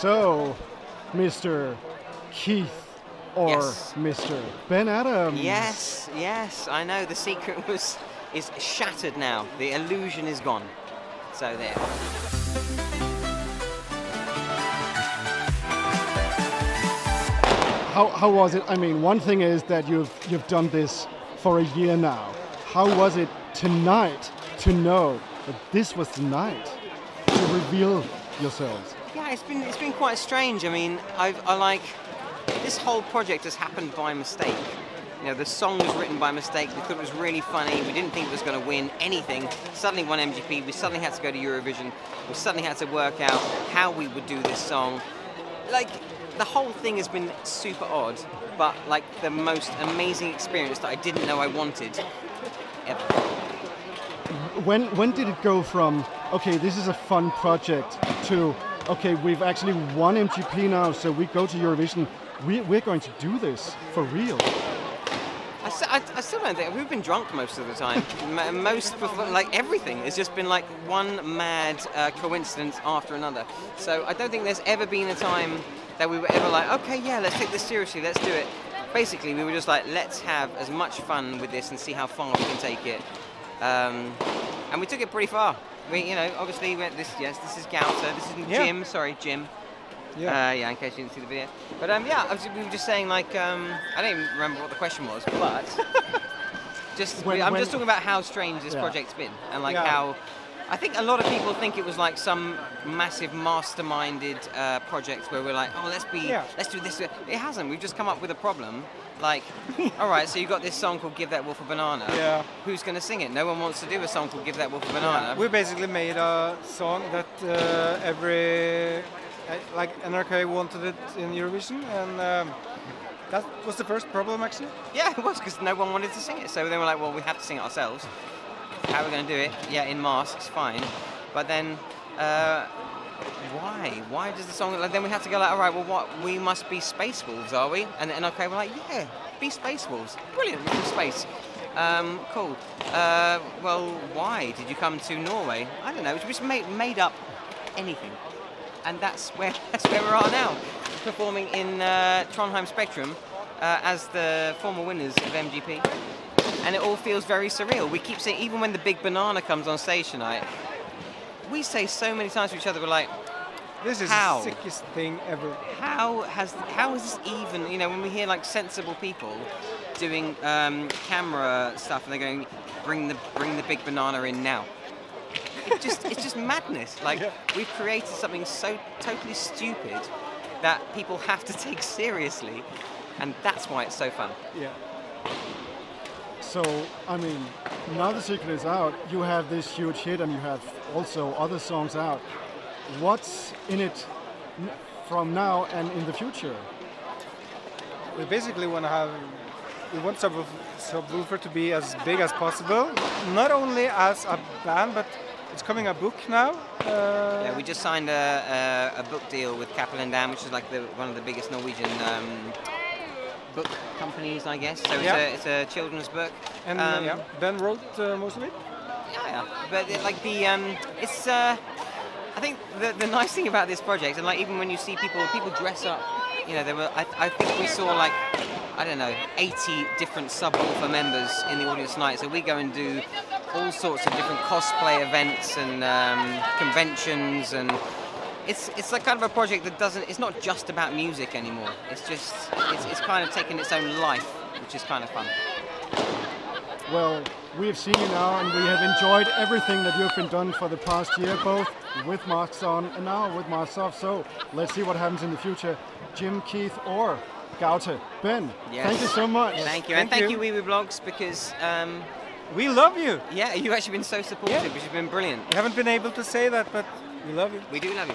So, Mr. Keith or Yes. Mr. Ben Adams. Yes, yes, I know. The secret was is shattered now. The illusion is gone. So there. How, how was it? I mean, one thing is that you've you've done this for a year now. How was it tonight to know that this was the night to reveal yourselves? Yeah, it's been it's been quite strange. I mean, I've, I like this whole project has happened by mistake. You know, the song was written by mistake. We thought it was really funny. We didn't think it was going to win anything. Suddenly won MGP. We suddenly had to go to Eurovision. We suddenly had to work out how we would do this song. Like the whole thing has been super odd, but like the most amazing experience that I didn't know I wanted ever. When when did it go from okay, this is a fun project to okay, we've actually won MGP now, so we go to Eurovision. We, we're going to do this for real. I, st- I, I still don't think we've been drunk most of the time. Most like everything has just been like one mad uh, coincidence after another. So I don't think there's ever been a time that we were ever like, okay, yeah, let's take this seriously, let's do it. Basically, we were just like, let's have as much fun with this and see how far we can take it. Um, and we took it pretty far. We, you know, obviously, we this yes, this is Gaute, this is Yeah. Jim. Sorry, Jim. Yeah. Uh, yeah, in case you didn't see the video. But um, yeah, I was, we were just saying like um, I don't even remember what the question was, but just When- I'm when- just talking about how strange this Yeah. project's been and like Yeah. how I think a lot of people think it was like some massive masterminded uh, project where we're like, oh, let's be, Yeah. let's do this. It hasn't. We've just come up with a problem. Like, all right, so you got this song called "Give That Wolf a Banana." Yeah. Who's going to sing it? No one wants to do a song called "Give That Wolf a Banana." We basically made a song that uh, every, uh, like NRK wanted it in Eurovision, and um, that was the first problem actually. Yeah, it was because no one wanted to sing it. So they were like, well, we have to sing it ourselves. How are we going to do it? Yeah, in masks, fine. But then, uh, why? Why does the song? Like, then we have to go like, all right, well, what? We must be space wolves, are we? And okay, we're like, yeah, be space wolves. Brilliant, we're from space. Um, cool. Uh, well, why did you come to Norway? I don't know. We just made made up anything, and that's where that's where we are now, performing in uh, Trondheim Spektrum uh, as the former winners of MGP and it all feels very surreal. We keep saying, even when the big banana comes on stage tonight, we say so many times to each other, we're like, This is How? the sickest thing ever. how has how is this even? You know, when we hear like sensible people doing um, camera stuff, and they're going, bring the bring the big banana in now. It just it's just madness. Like Yeah. we've created something so totally stupid that people have to take seriously, and that's why it's so fun. Yeah. So, I mean, now the secret is out. You have this huge hit, and you have also other songs out. What's in it from now and in the future? We basically want to have, we want Subwoof- Subwoolfer to be as big as possible, not only as a band, but it's coming a book now. Uh, Yeah, we just signed a, a, a book deal with Cappelen Damm, which is like the, one of the biggest Norwegian um, book companies, I guess. So it's, a, it's a children's book. and Um, yeah, Ben wrote uh, most of it. Yeah, yeah. But it, like the, um, it's. Uh, I think the, the nice thing about this project, and like even when you see people, people dress up. You know, there were. I, I think we saw like, I don't know, 80 different subwoolfer members in the audience tonight. So we go and do all sorts of different cosplay events and um, conventions, and it's it's like kind of a project that doesn't. It's not just about music anymore. It's just it's, it's kind of taken its own life, which is kind of fun. Well, we have seen you now, and we have enjoyed everything that you've been done for the past year, both with masks on and now with masks off. So let's see what happens in the future. Jim, Keith, or Gaute, Ben. Yes. Thank you so much. Thank you, and Thank thank you. you, wiwibloggs, because um, We love you. yeah, you've actually been so supportive, Yeah. which has been brilliant. We haven't been able to say that, but we love you. We do love you.